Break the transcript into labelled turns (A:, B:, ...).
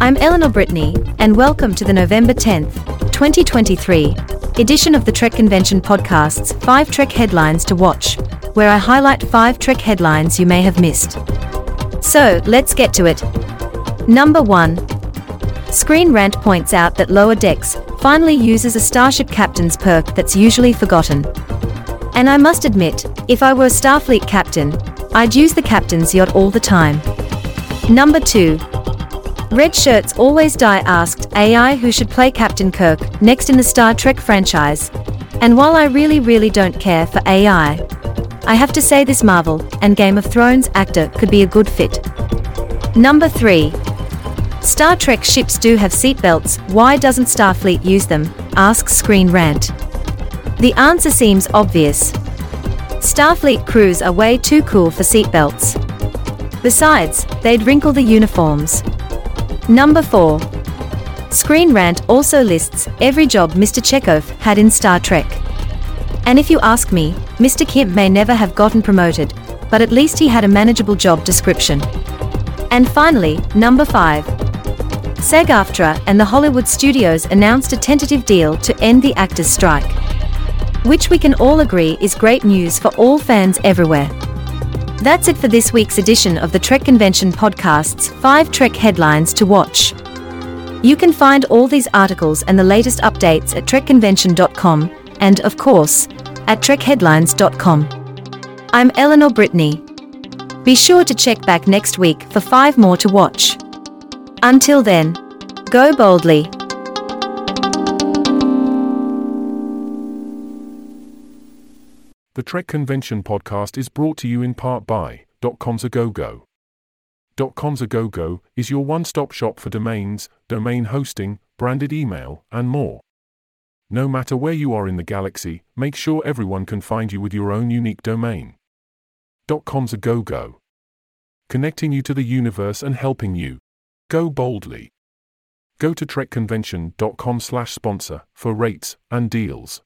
A: I'm Eleanor Brittany, and welcome to the November 10th, 2023 edition of the Trek Convention podcast's 5 Trek Headlines to Watch, where I highlight 5 Trek headlines you may have missed. So, let's get to it. Number 1. Screen Rant points out that Lower Decks finally uses a Starship Captain's perk that's usually forgotten. And I must admit, if I were a Starfleet captain, I'd use the captain's yacht all the time. Number 2. Red Shirts Always Die asked AI who should play Captain Kirk next in the Star Trek franchise. And while I really, really don't care for AI, I have to say this Marvel and Game of Thrones actor could be a good fit. Number 3. Star Trek ships do have seatbelts, why doesn't Starfleet use them? asks Screen Rant. The answer seems obvious. Starfleet crews are way too cool for seatbelts. Besides, they'd wrinkle the uniforms. Number 4. Screen Rant also lists every job Mr. Chekov had in Star Trek. And if you ask me, Mr. Kim may never have gotten promoted, but at least he had a manageable job description. And finally, number 5. SAG AFTRA and the Hollywood studios announced a tentative deal to end the actors' strike. Which we can all agree is great news for all fans everywhere. That's it for this week's edition of the Trek Convention podcast's 5 Trek headlines to watch. You can find all these articles and the latest updates at trekconvention.com and, of course, at trekheadlines.com. I'm Eleanor Brittany. Be sure to check back next week for 5 more to watch. Until then, go boldly.
B: The Trek Convention podcast is brought to you in part by .com's a go-go. .com's a go-go is your one-stop shop for domains, domain hosting, branded email, and more. No matter where you are in the galaxy, make sure everyone can find you with your own unique domain. .com's. Connecting you to the universe and helping you. Go boldly. Go to trekconvention.com slash sponsor for rates and deals.